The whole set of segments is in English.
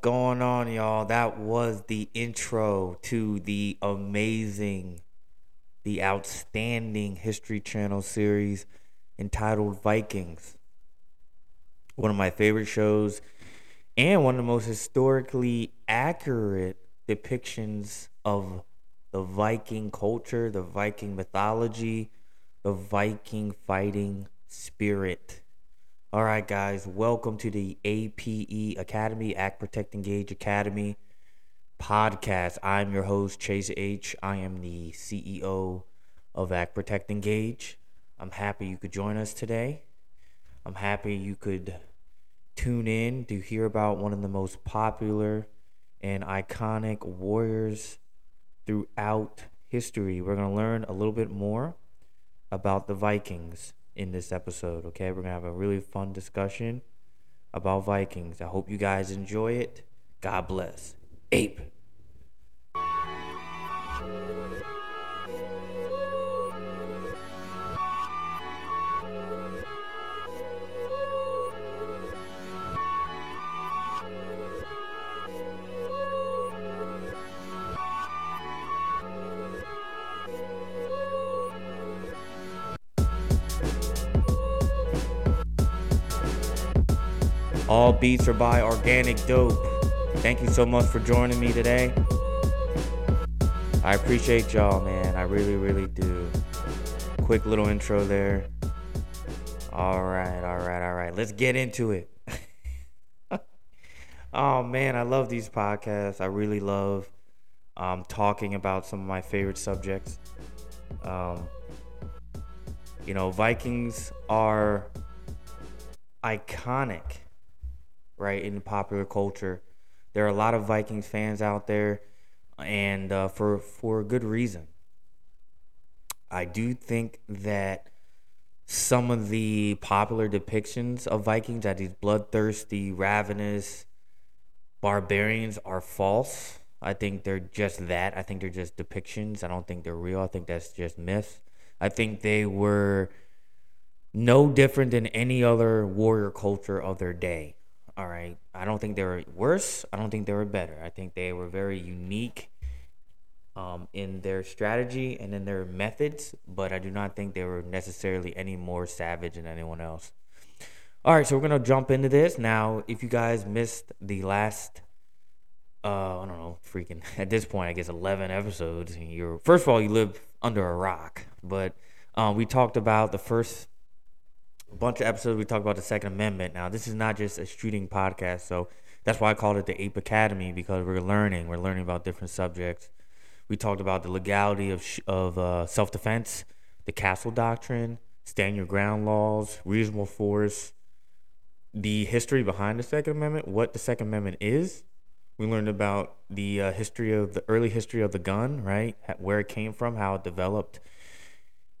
going on, y'all? That was the intro to the amazing, the outstanding History Channel series entitled Vikings. One of my favorite shows and one of the most historically accurate depictions of the Viking culture, the Viking mythology, the Viking fighting spirit. All right, guys, welcome to the APE Academy, Act Protect Engage Academy podcast. I'm your host, Chase H. I am the CEO of Act Protect Engage. I'm happy you could join us today. I'm happy you could tune in to hear about one of the most popular and iconic warriors throughout history. We're going to learn a little bit more about the Vikings in this episode. Okay, we're gonna have a really fun discussion about Vikings. I hope you guys enjoy it. God bless. Ape. All beats are by Organic Dope. Thank you so much for joining me today. I appreciate y'all, man. I really, really do. Quick little intro there. All right, all right, all right. Let's get into it. oh, man, I love these podcasts. I really love um, talking about some of my favorite subjects. Um, you know, Vikings are iconic right, in the popular culture. There are a lot of Vikings fans out there, and uh, for for a good reason. I do think that some of the popular depictions of Vikings as these bloodthirsty, ravenous barbarians are false. I think they're just that. I think they're just depictions. I don't think they're real. I think that's just myth. I think they were no different than any other warrior culture of their day. All right. I don't think they were worse. I don't think they were better. I think they were very unique um, in their strategy and in their methods, but I do not think they were necessarily any more savage than anyone else. All right, so we're gonna jump into this now. If you guys missed the last, uh, I don't know, freaking at this point, I guess eleven episodes. You're first of all, you live under a rock, but um, we talked about the first a bunch of episodes we talk about the Second Amendment. Now, this is not just a shooting podcast, so that's why I called it the Ape Academy because we're learning. We're learning about different subjects. We talked about the legality of sh- of uh, self defense, the castle doctrine, stand your ground laws, reasonable force, the history behind the Second Amendment, what the Second Amendment is. We learned about the uh, history of the early history of the gun, right? Where it came from, how it developed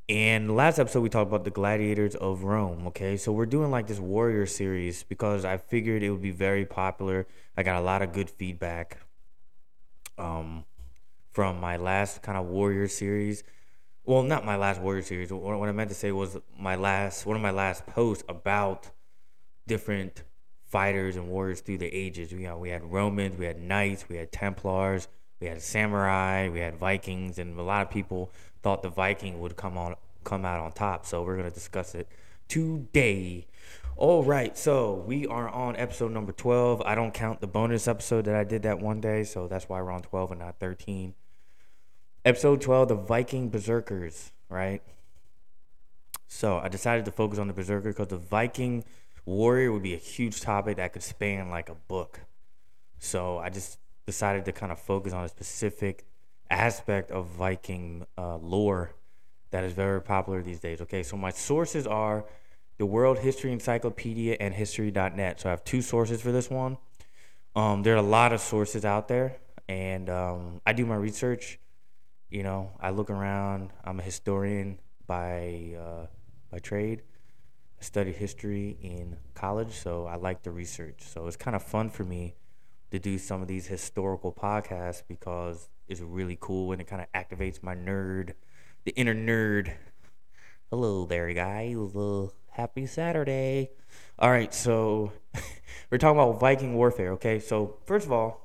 and last episode we talked about the gladiators of Rome. Okay, so we're doing like this warrior series because I figured it would be very popular. I got a lot of good feedback um, from my last kind of warrior series. Well, not my last warrior series. What I meant to say was my last one of my last posts about different fighters and warriors through the ages. You know, we had Romans, we had knights, we had Templars, we had samurai, we had Vikings, and a lot of people thought the Viking would come on come out on top. So we're gonna discuss it today. All right, so we are on episode number twelve. I don't count the bonus episode that I did that one day, so that's why we're on twelve and not thirteen. Episode twelve, the Viking Berserkers, right? So I decided to focus on the Berserker because the Viking warrior would be a huge topic that could span like a book. So I just decided to kind of focus on a specific aspect of Viking uh, lore that is very popular these days. Okay, so my sources are the World History Encyclopedia and History.net. So I have two sources for this one. Um, there are a lot of sources out there, and um, I do my research. You know, I look around. I'm a historian by uh, by trade. I studied history in college, so I like the research. So it's kind of fun for me to do some of these historical podcasts because it's really cool and it kind of activates my nerd, the inner nerd. Hello there, guys. Uh, happy Saturday. All right, so we're talking about Viking warfare. Okay, so first of all,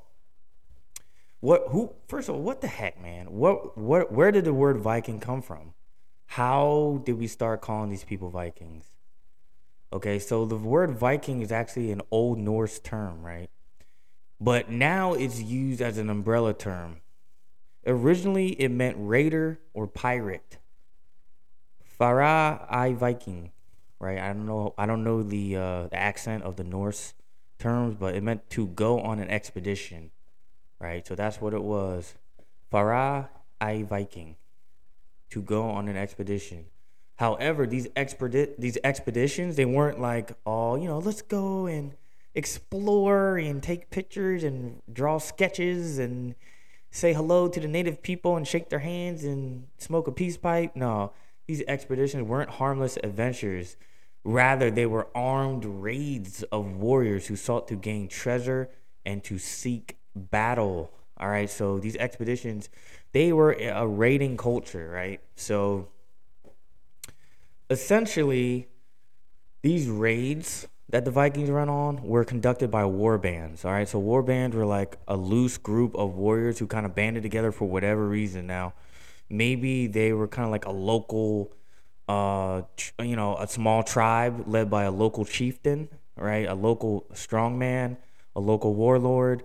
what who first of all, what the heck, man? What what where did the word Viking come from? How did we start calling these people Vikings? Okay, so the word Viking is actually an Old Norse term, right? But now it's used as an umbrella term. Originally, it meant raider or pirate. Farah I Viking, right? I don't know. I don't know the uh, the accent of the Norse terms, but it meant to go on an expedition, right? So that's what it was. Farah I Viking, to go on an expedition. However, these expedi- these expeditions they weren't like, oh, you know, let's go and explore and take pictures and draw sketches and say hello to the native people and shake their hands and smoke a peace pipe. No, these expeditions weren't harmless adventures. Rather, they were armed raids of warriors who sought to gain treasure and to seek battle. All right, so these expeditions, they were a raiding culture, right? So essentially, these raids that the Vikings run on were conducted by war bands. All right, so war bands were like a loose group of warriors who kind of banded together for whatever reason. Now, maybe they were kind of like a local, uh, you know, a small tribe led by a local chieftain, right? A local strongman, a local warlord.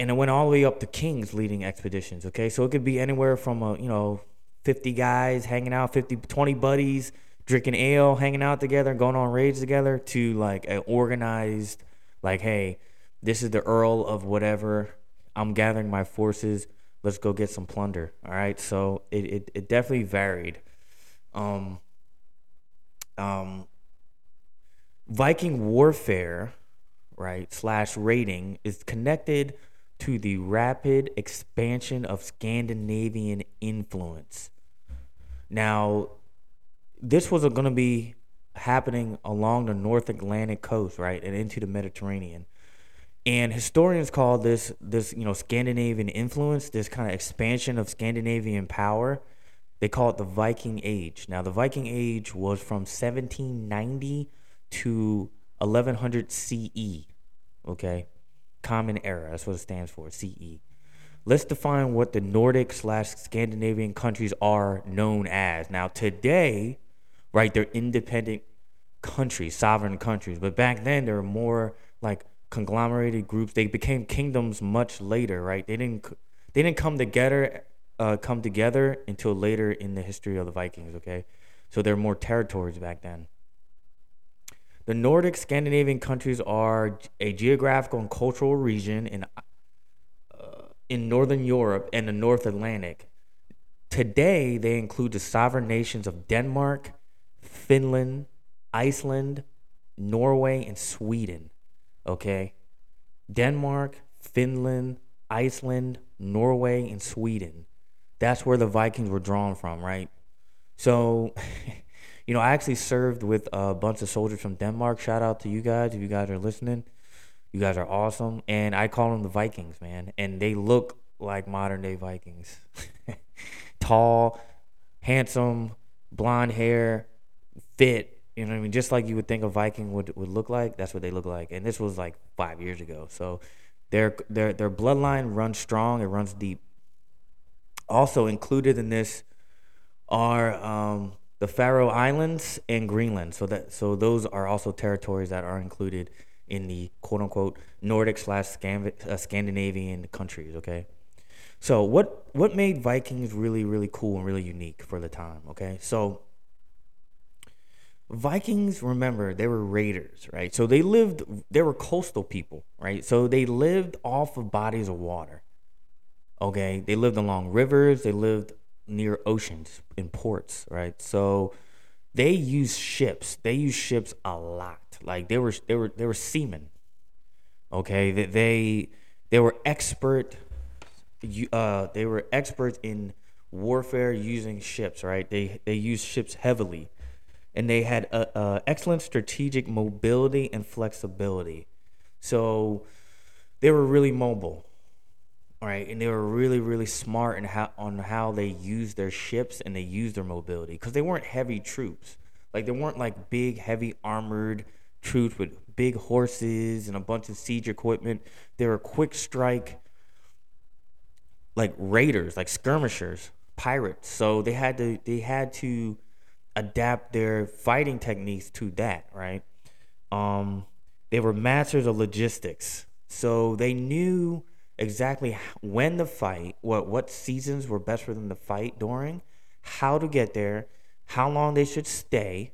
And it went all the way up to kings leading expeditions. Okay, so it could be anywhere from a you know 50 guys hanging out, 50, 20 buddies drinking ale, hanging out together, going on raids together, to like an organized, like, hey, this is the Earl of whatever. I'm gathering my forces. Let's go get some plunder. All right. So it, it, it definitely varied. Um, um, Viking warfare, right, slash raiding is connected to the rapid expansion of Scandinavian influence. Now, this was going to be happening along the North Atlantic coast, right, and into the Mediterranean. And historians call this this you know Scandinavian influence, this kind of expansion of Scandinavian power. They call it the Viking Age. Now, the Viking Age was from 1790 to 1100 CE. Okay, Common Era. That's what it stands for. CE. Let's define what the Nordic slash Scandinavian countries are known as. Now, today, right? They're independent countries, sovereign countries. But back then, they were more like conglomerated groups. They became kingdoms much later, right? They didn't they didn't come together uh, come together until later in the history of the Vikings. Okay, so they're more territories back then. The Nordic Scandinavian countries are a geographical and cultural region in uh, in northern Europe and the North Atlantic. Today, they include the sovereign nations of Denmark, Finland, Iceland, Norway, and Sweden. Okay? Denmark, Finland, Iceland, Norway, and Sweden. That's where the Vikings were drawn from, right? So, you know, I actually served with a bunch of soldiers from Denmark. Shout out to you guys if you guys are listening. You guys are awesome. And I call them the Vikings, man. And they look like modern day Vikings. Tall, handsome, blonde hair, fit. You know what I mean? Just like you would think a Viking would, would look like, that's what they look like. And this was like five years ago. So their their their bloodline runs strong, it runs deep. Also included in this are um, the Faroe Islands and Greenland. So that so those are also territories that are included in the quote unquote Nordic slash uh, Scandinavian countries. Okay, so what what made Vikings really really cool and really unique for the time? Okay, so Vikings, remember, they were raiders, right? So they lived, they were coastal people, right? So they lived off of bodies of water. Okay. They lived along rivers, they lived near oceans in ports, right? So they used ships. They used ships a lot. Like they were they were they were seamen. Okay, they they, they were expert. Uh, they were experts in warfare using ships. Right, they they used ships heavily, and they had a, a excellent strategic mobility and flexibility. So they were really mobile right? And they were really, really smart in how on how they used their ships and they used their mobility because they weren't heavy troops. Like they weren't like big, heavy armored troops with big horses and a bunch of siege equipment. They were quick strike, like raiders, like skirmishers, pirates. So they had to they had to adapt their fighting techniques to that, right? Um, they were masters of logistics, so they knew exactly when to fight, what what seasons were best for them to fight during, how to get there, how long they should stay,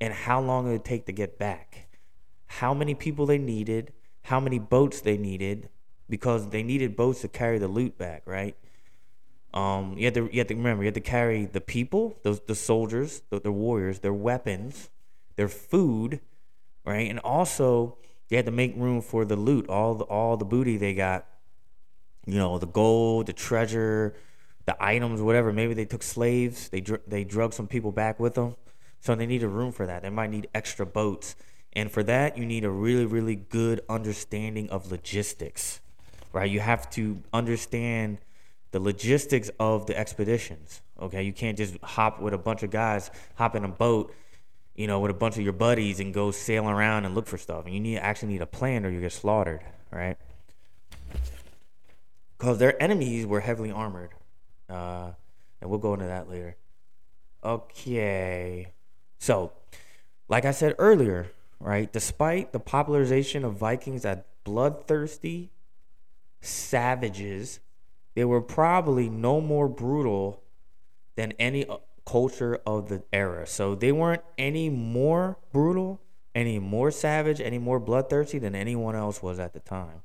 and how long it would take to get back. How many people they needed, how many boats they needed, because they needed boats to carry the loot back, right? Um, you had to you had to remember you had to carry the people, those the soldiers, the, the warriors, their weapons, their food, right, and also you had to make room for the loot, all the all the booty they got you know, the gold, the treasure, the items, whatever. Maybe they took slaves. They dr- they drug some people back with them, so they need a room for that. They might need extra boats, and for that you need a really really good understanding of logistics, right? You have to understand the logistics of the expeditions. Okay, you can't just hop with a bunch of guys, hop in a boat, you know, with a bunch of your buddies and go sailing around and look for stuff. And you need actually need a plan, or you get slaughtered, right? because their enemies were heavily armored. Uh, and we'll go into that later. Okay. So, like I said earlier, right, despite the popularization of Vikings as bloodthirsty savages, they were probably no more brutal than any uh, culture of the era. So they weren't any more brutal, any more savage, any more bloodthirsty than anyone else was at the time.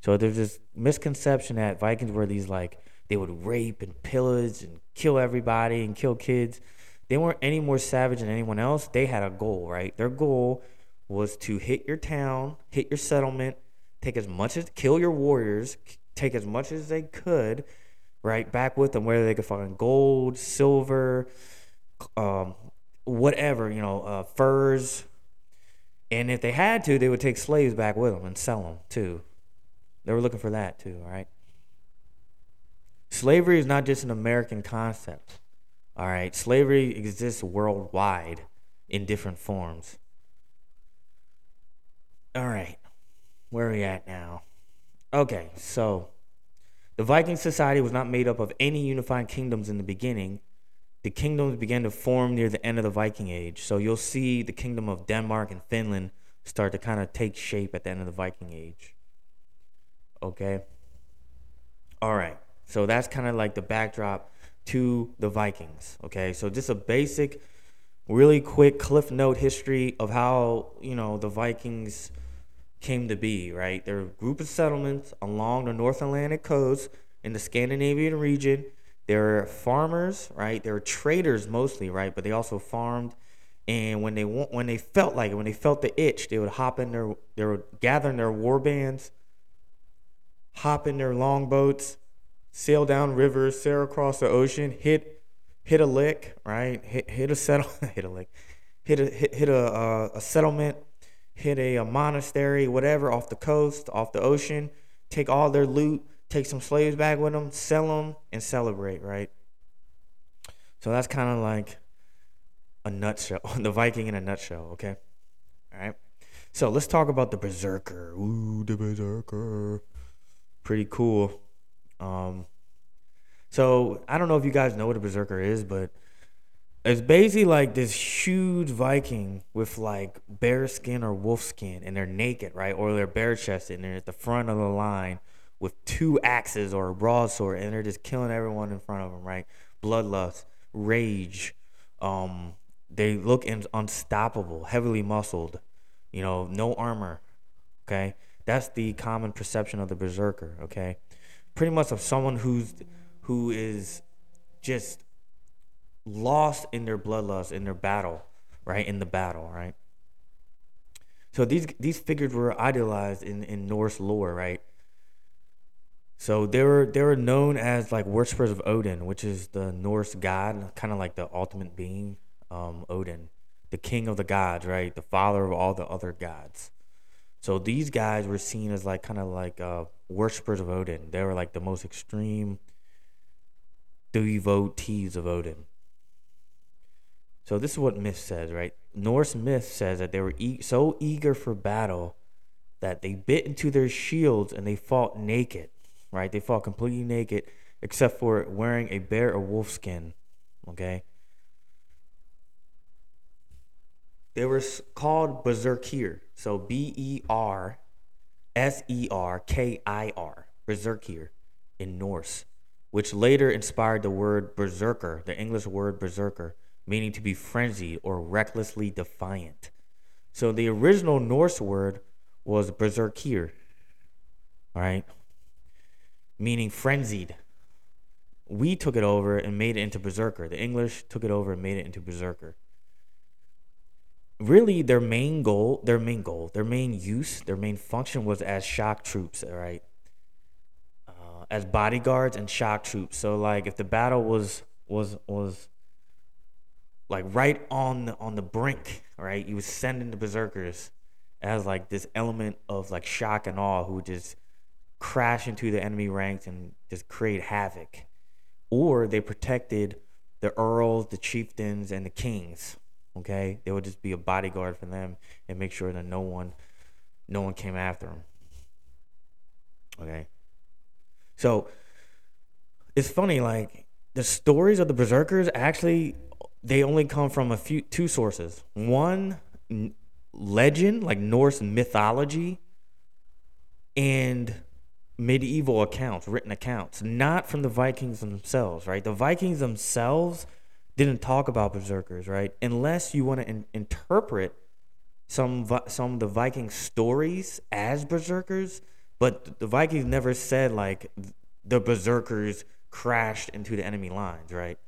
So there's this misconception that Vikings were these like they would rape and pillage and kill everybody and kill kids. They weren't any more savage than anyone else. They had a goal, right? Their goal was to hit your town, hit your settlement, take as much as kill your warriors, take as much as they could, right, back with them, whether they could find gold, silver, um, whatever, you know, uh, furs. And if they had to, they would take slaves back with them and sell them too. They were looking for that too, all right? Slavery is not just an American concept. All right, slavery exists worldwide in different forms. All right, where are we at now? Okay, so the Viking society was not made up of any unified kingdoms in the beginning. The kingdoms began to form near the end of the Viking Age. So you'll see the kingdom of Denmark and Finland start to kind of take shape at the end of the Viking Age. Okay. All right. So that's kind of like the backdrop to the Vikings. Okay. So just a basic, really quick cliff note history of how, you know, the Vikings came to be, right? They're a group of settlements along the North Atlantic coast in the Scandinavian region. They're farmers, right? They're traders mostly, right? But they also farmed. And when they want, when they felt like it, when they felt the itch, they would hop in their, they would gather in their war bands hop in their longboats, sail down rivers, sail across the ocean, hit hit a lick, right? Hit hit a settle, hit a lick, hit a hit, hit a uh, a settlement, hit a, a monastery, whatever, off the coast, off the ocean. Take all their loot, take some slaves back with them, sell them, and celebrate, right? So that's kind of like a nutshell, the Viking in a nutshell, okay? All right. So let's talk about the Berserker. Ooh, the Berserker pretty cool. Um, so I don't know if you guys know what a berserker is, but it's basically like this huge Viking with like bear skin or wolf skin, and they're naked, right? Or they're bare chested, and they're at the front of the line with two axes or a broadsword, and they're just killing everyone in front of them, right? Bloodlust, rage. Um, they look in- unstoppable, heavily muscled, you know, no armor. Okay, that's the common perception of the berserker. Okay, pretty much of someone who's who is just lost in their bloodlust in their battle, right? In the battle, right? So these these figures were idealized in, in Norse lore, right? So they were they were known as like worshippers of Odin, which is the Norse god, kind of like the ultimate being, um, Odin, the king of the gods, right? The father of all the other gods. So these guys were seen as like kind of like uh, worshippers of Odin. They were like the most extreme devotees of Odin. So this is what myth says, right? Norse myth says that they were e- so eager for battle that they bit into their shields and they fought naked, right? They fought completely naked except for wearing a bear or wolf skin, okay? They were called berserkir. So B E R S E R K I R, berserkir in Norse, which later inspired the word berserker, the English word berserker, meaning to be frenzied or recklessly defiant. So the original Norse word was berserkir, all right, meaning frenzied. We took it over and made it into berserker. The English took it over and made it into berserker really their main goal, their main goal, their main use, their main function was as shock troops, all right? Uh, as bodyguards and shock troops. So like if the battle was was was like right on the, on the brink, right? You would sending the berserkers as like this element of like shock and awe who just crash into the enemy ranks and just create havoc. Or they protected the earls, the chieftains, and the kings Okay, they would just be a bodyguard for them and make sure that no one, no one came after them. Okay, so it's funny. Like the stories of the berserkers actually, they only come from a few two sources. One legend, like Norse mythology, and medieval accounts, written accounts, not from the Vikings themselves, right? The Vikings themselves didn't talk about berserkers, right? Unless you want to in- interpret some some of the Viking stories as berserkers, but the Vikings never said like the berserkers crashed into the enemy lines, right?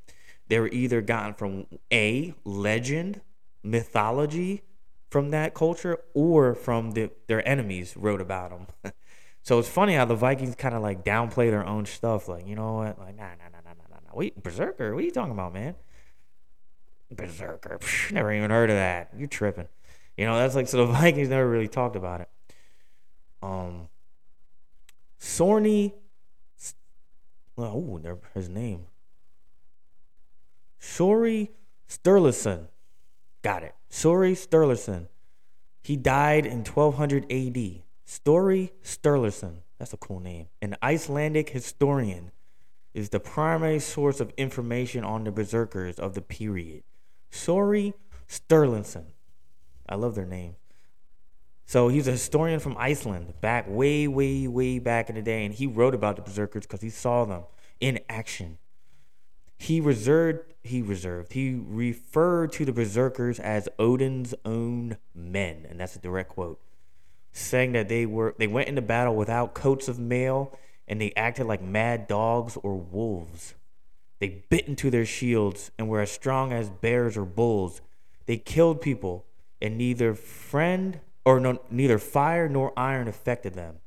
They were either gotten from a legend, mythology from that culture, or from the, their enemies wrote about them. so it's funny how the Vikings kind of like downplay their own stuff. Like, you know what? Like, nah, nah, nah, nah, nah, nah. Wait, berserker? What are you talking about, man? Berserker. Psh, never even heard of that. You're tripping. You know, that's like so the Vikings never really talked about it. Um Sorny Oh, his name. Sori Sturluson. Got it. Sori Sturluson. He died in 1200 AD. Story Sturluson. That's a cool name. An Icelandic historian is the primary source of information on the berserkers of the period. Sori Sturluson. I love their name. So he's a historian from Iceland, back way, way, way back in the day, and he wrote about the berserkers because he saw them in action. He reserved, he reserved, he referred to the berserkers as Odin's own men, and that's a direct quote, saying that they were they went into battle without coats of mail and they acted like mad dogs or wolves. They bit into their shields and were as strong as bears or bulls. They killed people, and neither friend or no, neither fire nor iron affected them.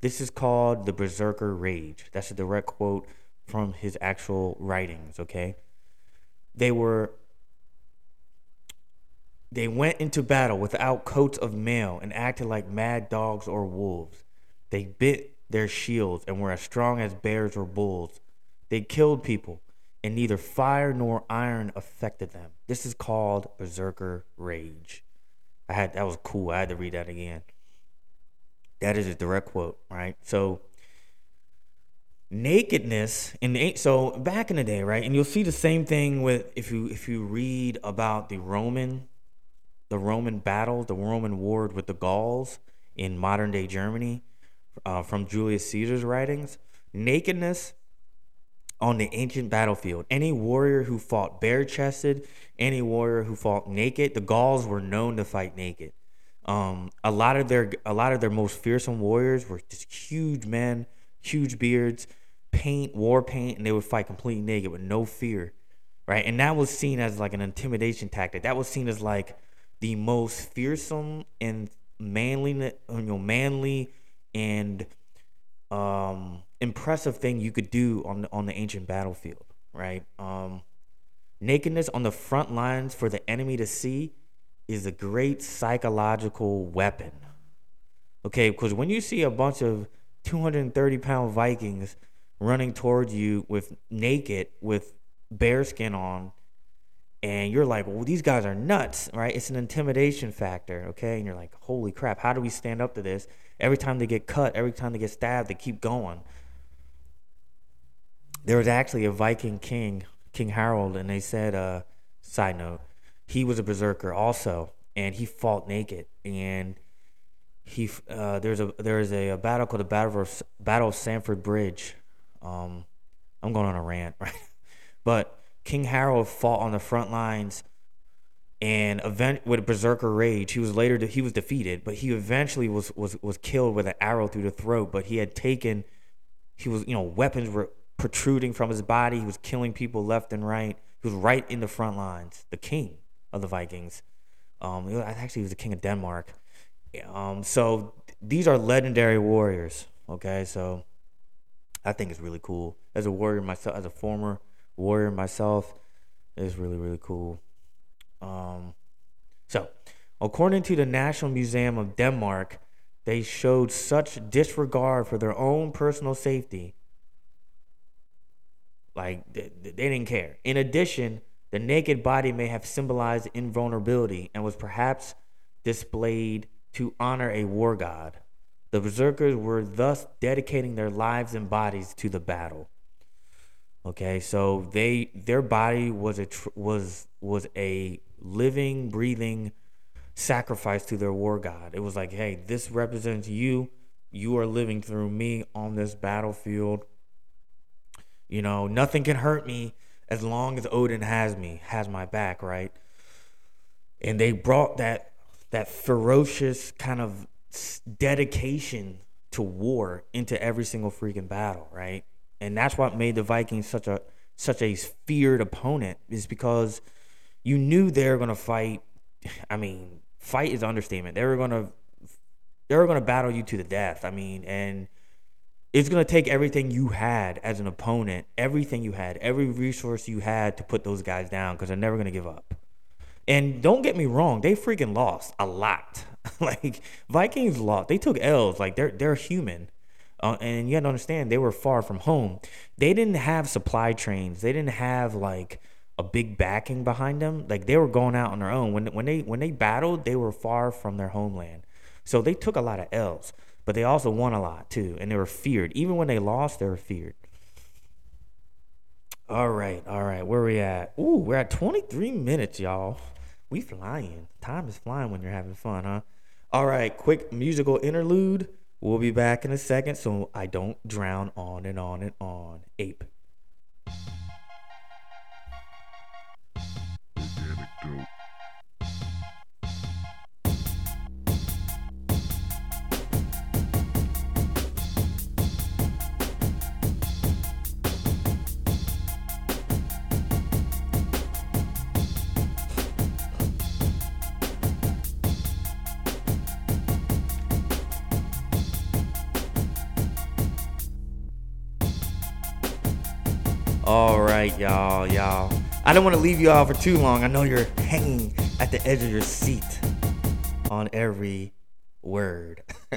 This is called the berserker rage. That's a direct quote from his actual writings, okay? They were they went into battle without coats of mail and acted like mad dogs or wolves. They bit their shields and were as strong as bears or bulls. They killed people and neither fire nor iron affected them. This is called berserker rage. I had that was cool. I had to read that again. That is a direct quote, right? So nakedness in the so back in the day, right? And you'll see the same thing with if you if you read about the Roman the Roman battle, the Roman war with the Gauls in modern day Germany uh, from Julius Caesar's writings. Nakedness on the ancient battlefield. Any warrior who fought bare chested, any warrior who fought naked, the Gauls were known to fight naked. Um, a lot of their a lot of their most fearsome warriors were just huge men, huge beards, paint, war paint, and they would fight completely naked with no fear, right? And that was seen as like an intimidation tactic. That was seen as like the most fearsome and manly, you know, manly and um, impressive thing you could do on the, on the ancient battlefield, right? Um, nakedness on the front lines for the enemy to see is a great psychological weapon. Okay, because when you see a bunch of 230 pound Vikings running towards you with naked, with bare skin on, and you're like, well, these guys are nuts, right? It's an intimidation factor, okay? And you're like, holy crap, how do we stand up to this? Every time they get cut, every time they get stabbed, they keep going. There was actually a Viking king, King Harold, and they said, uh, side note, he was a berserker also, and he fought naked. And he uh, there's a there's a, a, battle called the Battle of Battle of Stamford Bridge. Um, I'm going on a rant, right? But King Harold fought on the front lines and event with a berserker rage. He was later de- he was defeated, but he eventually was was was killed with an arrow through the throat. But he had taken, he was you know weapons were protruding from his body. He was killing people left and right. He was right in the front lines, the king of the Vikings. Um, actually, he was the king of Denmark. Um, so these are legendary warriors. Okay, so I think it's really cool as a warrior myself, as a former warrior myself. It's really really cool. Um, so, according to the National Museum of Denmark, they showed such disregard for their own personal safety. Like, they, they didn't care. In addition, the naked body may have symbolized invulnerability and was perhaps displayed to honor a war god. The berserkers were thus dedicating their lives and bodies to the battle. Okay, so they their body was a was was a living, breathing sacrifice to their war god. It was like, hey, this represents you. You are living through me on this battlefield. You know, nothing can hurt me as long as Odin has me, has my back, right? And they brought that that ferocious kind of dedication to war into every single freaking battle, right? And that's what made the Vikings such a such a feared opponent is because you knew they were going to fight. I mean, fight is understatement. They were going to they were going to battle you to the death. I mean, and it's going to take everything you had as an opponent, everything you had, every resource you had to put those guys down because they're never going to give up. And don't get me wrong, they freaking lost a lot. like Vikings lost. They took L's. Like they're they're human. Uh, and you got to understand they were far from home. They didn't have supply trains. They didn't have like a big backing behind them. Like they were going out on their own. When when they when they battled, they were far from their homeland. So they took a lot of L's, but they also won a lot too, and they were feared. Even when they lost, they were feared. All right, all right. Where we at? Ooh, we're at 23 minutes, y'all. We flying. Time is flying when you're having fun, huh? All right, quick musical interlude. We'll be back in a second so I don't drown on and on and on. Ape. All right, y'all, y'all. I don't want to leave you all for too long. I know you're hanging at the edge of your seat on every word.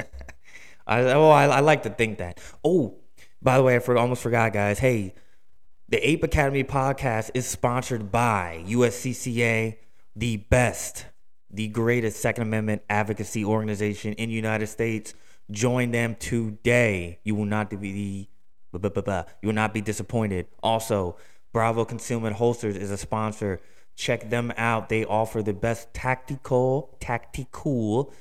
I, oh, I, I, like to think that. Oh, by the way, I for, almost forgot, guys. Hey, the Ape Academy podcast is sponsored by USCCA, the best, the greatest Second Amendment advocacy organization in the United States. Join them today. You will not be You will not be disappointed. Also, Bravo Concealment Holsters is a sponsor. Check them out. They offer the best tactical, tactical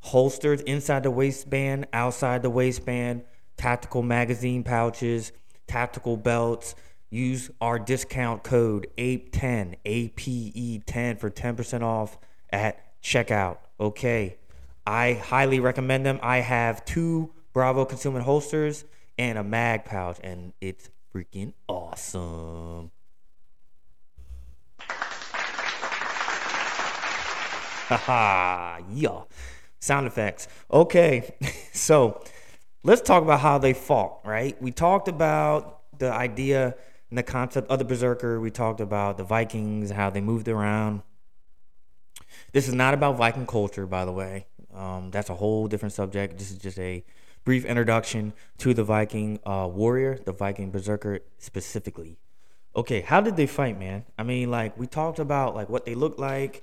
holsters inside the waistband, outside the waistband, tactical magazine pouches, tactical belts. Use our discount code APE10, APE10 for 10% off at checkout. Okay. I highly recommend them. I have two Bravo Concealment holsters and a mag pouch, and it's freaking awesome. Haha, yeah. Sound effects. Okay, so let's talk about how they fought, right? We talked about the idea and the concept of the Berserker. We talked about the Vikings, how they moved around. This is not about Viking culture, by the way. Um, that's a whole different subject. This is just a brief introduction to the Viking uh, warrior, the Viking Berserker specifically. Okay, how did they fight, man? I mean, like we talked about like what they looked like,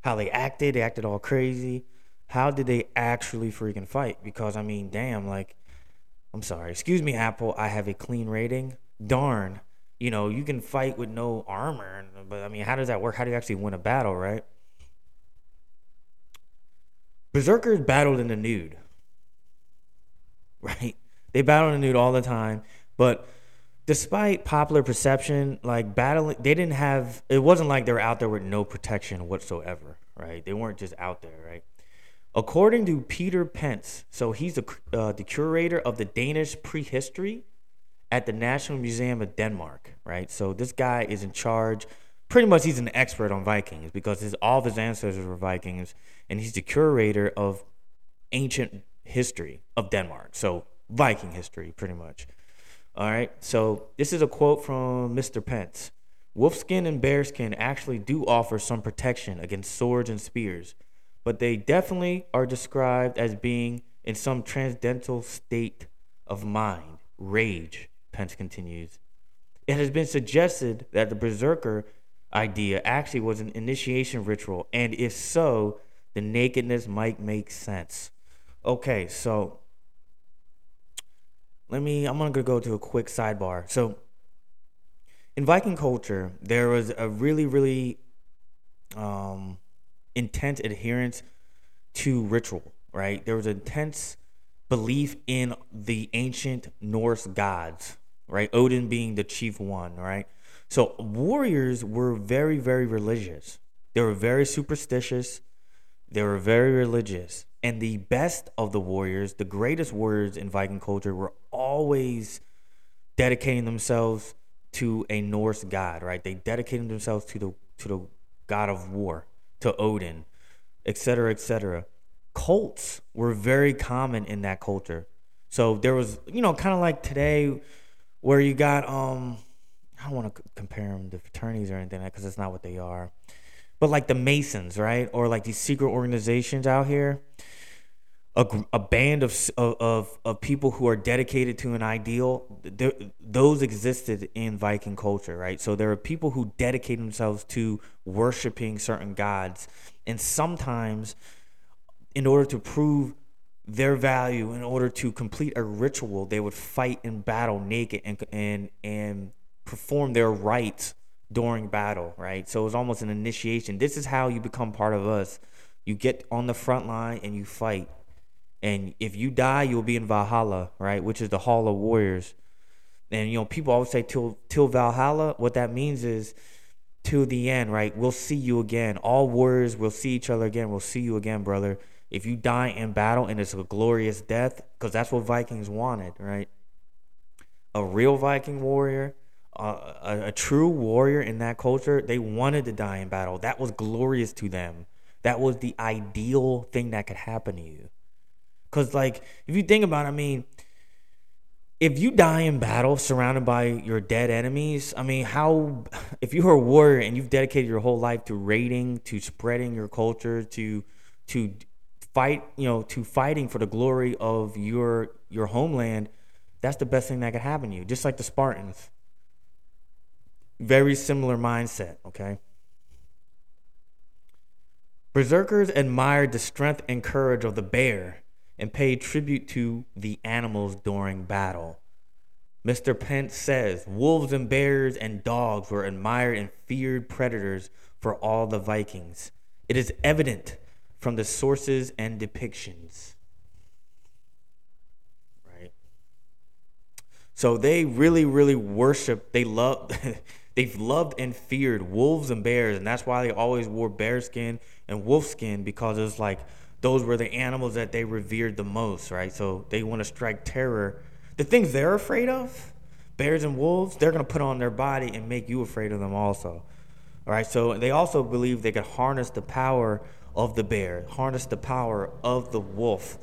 how they acted, they acted all crazy. How did they actually freaking fight? Because I mean, damn, like I'm sorry, excuse me, Apple, I have a clean rating. Darn, you know, you can fight with no armor, but I mean, how does that work? How do you actually win a battle, right? Berserkers battled in the nude, right? They battled in the nude all the time, but despite popular perception, like battling, they didn't have. It wasn't like they were out there with no protection whatsoever, right? They weren't just out there, right? According to Peter Pentz, so he's the uh, the curator of the Danish prehistory at the National Museum of Denmark, right? So this guy is in charge. Pretty much, he's an expert on Vikings because his all of his ancestors were Vikings, and he's the curator of ancient history of Denmark. So Viking history, pretty much. All right. So this is a quote from Mr. Pentz. Wolfskin and bearskin actually do offer some protection against swords and spears, but they definitely are described as being in some transcendental state of mind, rage, Pentz continues. It has been suggested that the berserker idea actually was an initiation ritual, and if so, the nakedness might make sense. Okay, so let me i'm gonna go to a quick sidebar. So in viking culture there was a really really um, intense adherence to ritual right? There was intense belief in the ancient norse gods right? Odin being the chief one right? So warriors were very very religious. They were very superstitious. They were very religious and the best of the warriors, the greatest warriors in Viking culture, were always dedicating themselves to a Norse god, right? They dedicated themselves to the to the god of war, to Odin, etc., etc. Cults were very common in that culture. So there was, you know, kind of like today, where you got um, I don't want to compare them to fraternities or anything, like because that's not what they are. But like the Masons, right, or like these secret organizations out here a, a band of, of of people who are dedicated to an ideal those existed in viking culture right? So there are people who dedicate themselves to worshiping certain gods and sometimes in order to prove their value in order to complete a ritual they would fight in battle naked and and and perform their rites during battle right? So it's almost an initiation. This is how you become part of us. You get on the front line and you fight and if you die, you'll be in Valhalla, right? Which is the Hall of Warriors. And you know, people always say till till Valhalla. What that means is till the end, right? We'll see you again. All warriors will see each other again. We'll see you again, brother. If you die in battle and it's a glorious death, because that's what Vikings wanted, right? A real Viking warrior, uh, a, a true warrior in that culture, they wanted to die in battle. That was glorious to them. That was the ideal thing that could happen to you. Because, like, if you think about it, I mean, if you die in battle surrounded by your dead enemies, I mean, how, if you're a warrior and you've dedicated your whole life to raiding, to spreading your culture, to, to fight, you know, to fighting for the glory of your, your homeland, that's the best thing that could happen to you. Just like the Spartans. Very similar mindset, okay? Berserkers admired the strength and courage of the bear and paid tribute to the animals during battle. Mr. Pentz says wolves and bears and dogs were admired and feared predators for all the Vikings. It is evident from the sources and depictions. Right? So they really, really worship, they love. They've loved and feared wolves and bears, and that's why they always wore bearskin and wolfskin because it's like those were the animals that they revered the most, right? So they want to strike terror. the things they're afraid of, bears and wolves, they're gonna put on their body and make you afraid of them also. All right. So they also believe they could harness the power of the bear, harness the power of the wolf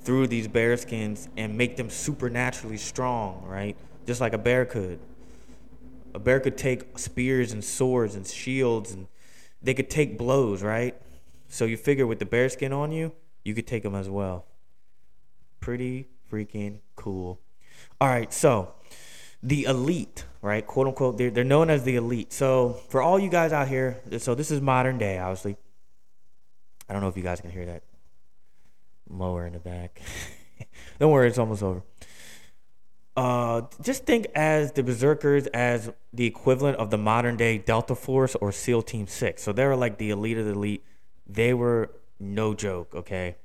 through these bear skins and make them supernaturally strong, right? Just like a bear could. A bear could take spears and swords and shields and they could take blows, right? So you figure with the bear skin on you, you could take them as well. Pretty freaking cool. All right, so the elite, right? Quote unquote, they're, they're known as the elite. So for all you guys out here, so this is modern day, obviously. I don't know if you guys can hear that mower in the back. don't worry, it's almost over. Uh, just think as the Berserkers as the equivalent of the modern day Delta Force or SEAL Team Six. So they're like the elite of the elite. They were no joke. Okay,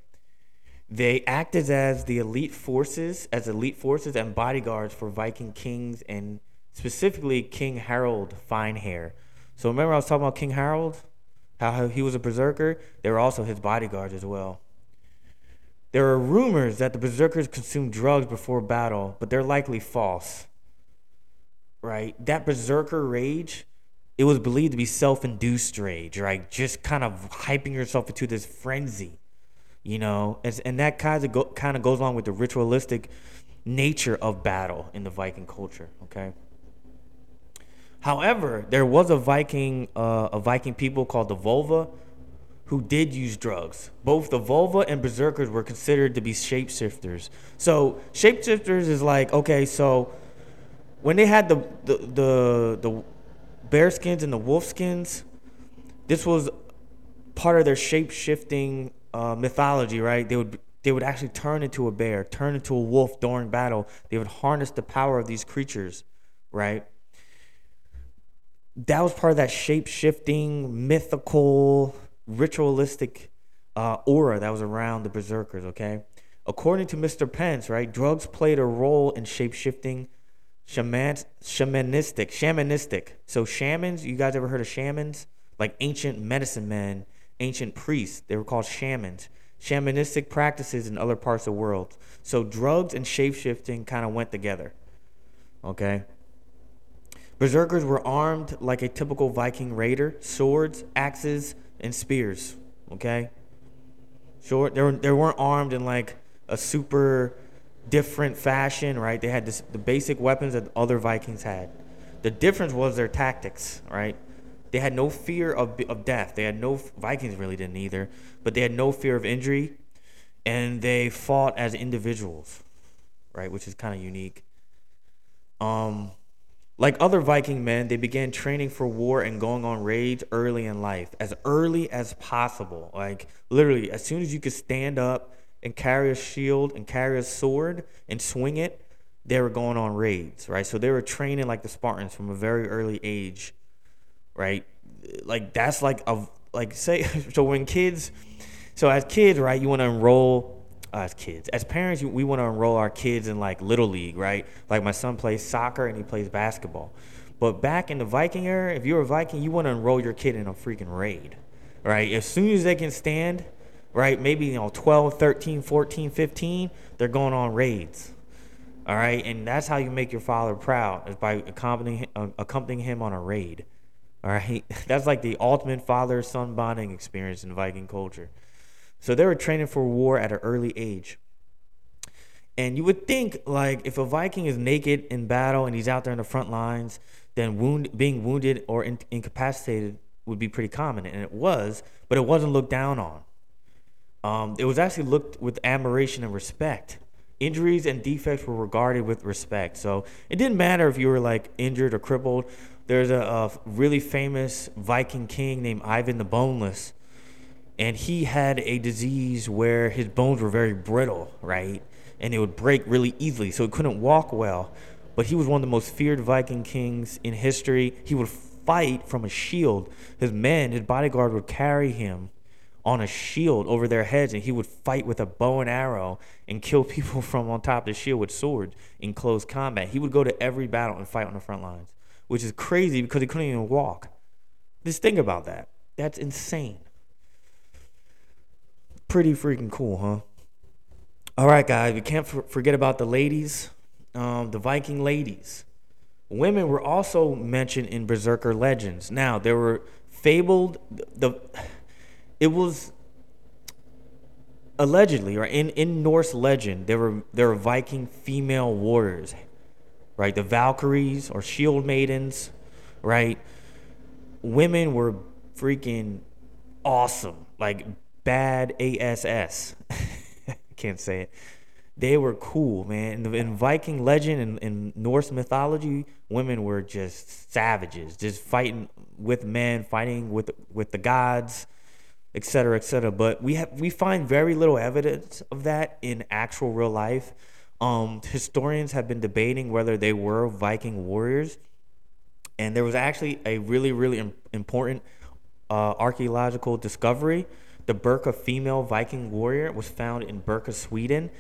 they acted as the elite forces, as elite forces and bodyguards for Viking kings and specifically King Harold Finehair. So remember I was talking about King Harold, how he was a berserker. They were also his bodyguards as well. There are rumors that the berserkers consumed drugs before battle, but they're likely false. Right? That berserker rage, it was believed to be self-induced rage, right? Just kind of hyping yourself into this frenzy, you know, and, and that kind of go, kind of goes along with the ritualistic nature of battle in the Viking culture. Okay. However, there was a Viking, uh, a Viking people called the Volva, who did use drugs. Both the Volva and Berserkers were considered to be shapeshifters. So shapeshifters is like okay, so when they had the the the, the bear skins and the wolf skins, this was part of their shape shifting uh, mythology, right? They would they would actually turn into a bear, turn into a wolf during battle. They would harness the power of these creatures, right? That was part of that shape shifting mythical ritualistic uh, aura that was around the berserkers. Okay, according to Mr. Pentz, right, drugs played a role in shape shifting, shaman, shamanistic, shamanistic. So shamans, you guys ever heard of shamans? Like ancient medicine men, ancient priests. They were called shamans. Shamanistic practices in other parts of the world. So drugs and shape shifting kind of went together. Okay. Berserkers were armed like a typical Viking raider swords, axes, and spears. Okay, short. They were they weren't armed in like a super different fashion, right? They had this, the basic weapons that other Vikings had. The difference was their tactics, right? They had no fear of of death. They had no Vikings really didn't either, but they had no fear of injury, and they fought as individuals, right? Which is kind of unique. Um, like other Viking men, they began training for war and going on raids early in life, as early as possible. Like literally, as soon as you could stand up and carry a shield and carry a sword and swing it, they were going on raids, right? So they were training like the Spartans from a very early age, right? Like that's like a like say so when kids, so as kids, right, you want to enroll uh, as kids. As parents, we want to enroll our kids in like little league, right? Like my son plays soccer and he plays basketball. But back in the Viking era, if you're a Viking, you want to enroll your kid in a freaking raid, right? As soon as they can stand, right? Maybe, you know, 12, 13, 14, 15, they're going on raids. All right, and that's how you make your father proud is by accompanying uh, accompanying him on a raid. All right, that's like the ultimate father son bonding experience in Viking culture. So they were training for war at an early age. And you would think, like, if a Viking is naked in battle and he's out there in the front lines, then wound, being wounded or in, incapacitated would be pretty common. And it was, but it wasn't looked down on. Um, it was actually looked with admiration and respect. Injuries and defects were regarded with respect. So it didn't matter if you were like injured or crippled. There's a, a really famous Viking king named Ivan the Boneless and he had a disease where his bones were very brittle, right? And it would break really easily, so he couldn't walk well. But he was one of the most feared Viking kings in history. He would fight from a shield. His men, his bodyguard, would carry him on a shield over their heads, and he would fight with a bow and arrow and kill people from on top of the shield with swords in close combat. He would go to every battle and fight on the front lines, which is crazy because he couldn't even walk. Just think about that. That's insane. Pretty freaking cool, huh? All right, guys, we can't f- forget about the ladies. um, the Viking ladies. Women were also mentioned in Berserker legends. Now there were fabled the. It was allegedly, right in in Norse legend, there were there were Viking female warriors, right? The Valkyries or Shield Maidens, right? Women were freaking awesome, like bad ass. Can't say it. They were cool, man. In, in Viking legend and in, in Norse mythology, women were just savages, just fighting with men, fighting with with the gods et cetera, et cetera. But we have we find very little evidence of that in actual real life. Um, historians have been debating whether they were Viking warriors, and there was actually a really really important uh, archaeological discovery. The Birka female Viking warrior was found in Birka, Sweden.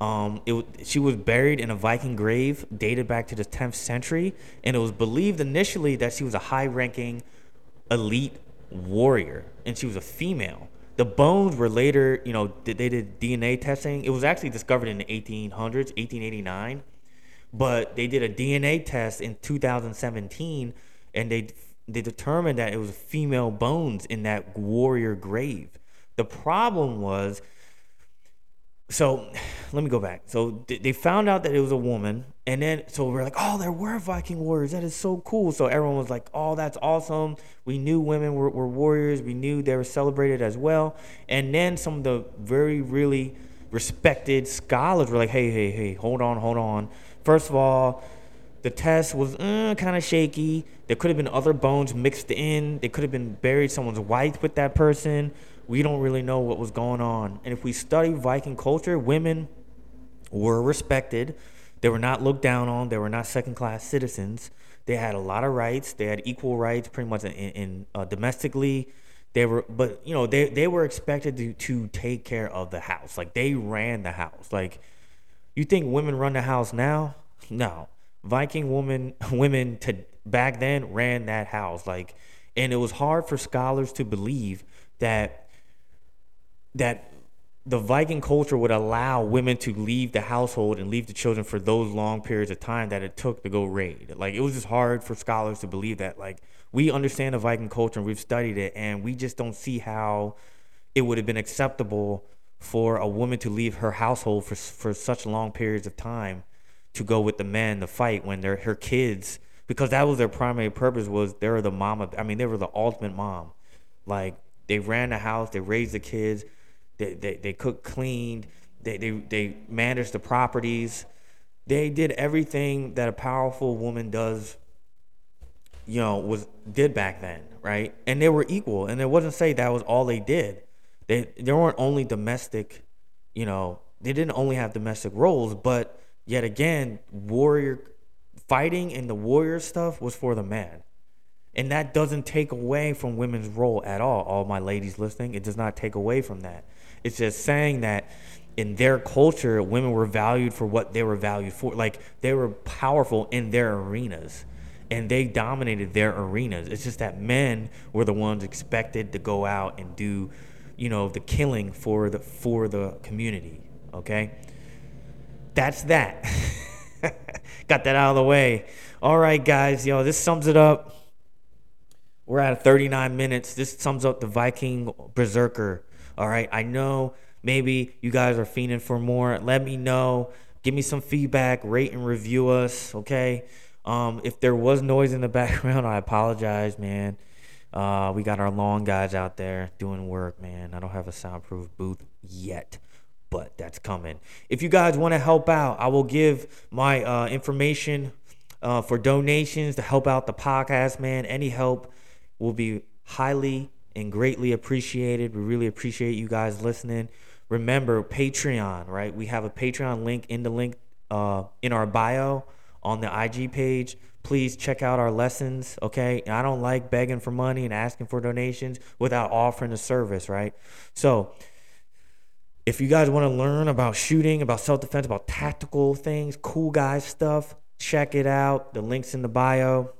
Um, it, she was buried in a Viking grave dated back to the 10th century, and it was believed initially that she was a high-ranking elite warrior, and she was a female. The bones were later, you know, they did DNA testing. It was actually discovered in the 1800s, 1889, but they did a DNA test in 2017, and they they determined that it was female bones in that warrior grave. The problem was so let me go back. So they found out that it was a woman, and then so we're like, oh, there were Viking warriors. That is so cool. So everyone was like, oh, that's awesome. We knew women were, were warriors. We knew they were celebrated as well. And then some of the very really respected scholars were like, hey, hey, hey, hold on, hold on. First of all, the test was uh, kind of shaky. There could have been other bones mixed in. They could have been buried someone's wife with that person we don't really know what was going on. And if we study Viking culture, women were respected. They were not looked down on. They were not second class citizens. They had a lot of rights. They had equal rights, pretty much in, in uh, domestically. They were, but you know, they they were expected to to take care of the house. Like they ran the house. Like you think women run the house now? No, Viking women women to back then ran that house. Like, and it was hard for scholars to believe that that the Viking culture would allow women to leave the household and leave the children for those long periods of time that it took to go raid. Like it was just hard for scholars to believe that. Like we understand the Viking culture and we've studied it, and we just don't see how it would have been acceptable for a woman to leave her household for for such long periods of time to go with the men to fight when they're her kids because that was their primary purpose was they were the of I mean they were the ultimate mom. Like they ran the house, they raised the kids they, they, they cooked, cleaned, they, they, they managed the properties. They did everything that a powerful woman does, you know, was did back then, right? And they were equal. And it wasn't say that was all they did. They they weren't only domestic, you know, they didn't only have domestic roles, but yet again, warrior fighting and the warrior stuff was for the man. And that doesn't take away from women's role at all. All my ladies listening, it does not take away from that. It's just saying that in their culture, women were valued for what they were valued for. Like they were powerful in their arenas and they dominated their arenas. It's just that men were the ones expected to go out and do, you know, the killing for the for the community. Okay? That's that. Got that out of the way. All right, guys, yo, this sums it up. We're at 39 minutes. This sums up the Viking Berserker all right. I know maybe you guys are fiending for more. Let me know. Give me some feedback. Rate and review us. Okay. Um, if there was noise in the background, I apologize, man. Uh, we got our long guys out there doing work, man. I don't have a soundproof booth yet, but that's coming. If you guys want to help out, I will give my uh, information uh, for donations to help out the podcast, man. Any help will be highly and greatly appreciated. We really appreciate you guys listening. Remember Patreon, right? We have a Patreon link in the link uh, in our bio on the IG page. Please check out our lessons, okay? I don't like begging for money and asking for donations without offering a service, right? So, if you guys want to learn about shooting, about self defense, about tactical things, cool guys stuff, check it out. The link's in the bio.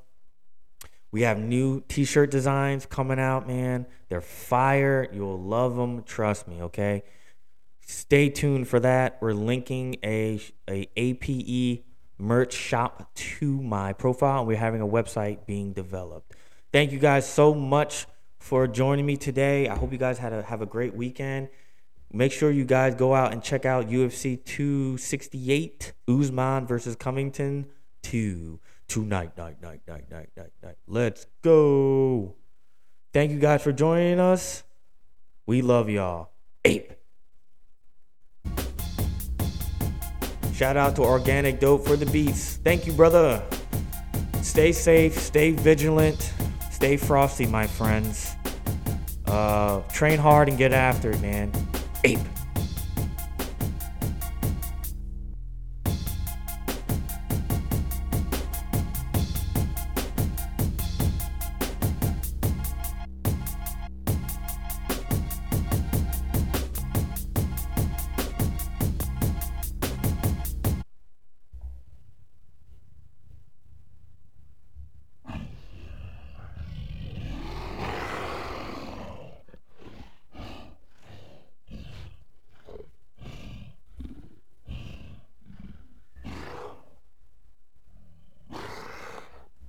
We have new t-shirt designs coming out, man. They're fire. You'll love them. Trust me, okay? Stay tuned for that. We're linking a, a APE merch shop to my profile, and we're having a website being developed. Thank you guys so much for joining me today. I hope you guys had a have a great weekend. Make sure you guys go out and check out UFC 268 Usman versus Covington 2 tonight, night, night, night, night, night, night. Let's go. Thank you guys for joining us. We love y'all. Ape. Shout out to Organic Dope for the beats. Thank you, brother. Stay safe, stay vigilant, stay frosty, my friends. Uh, train hard and get after it, man. Ape.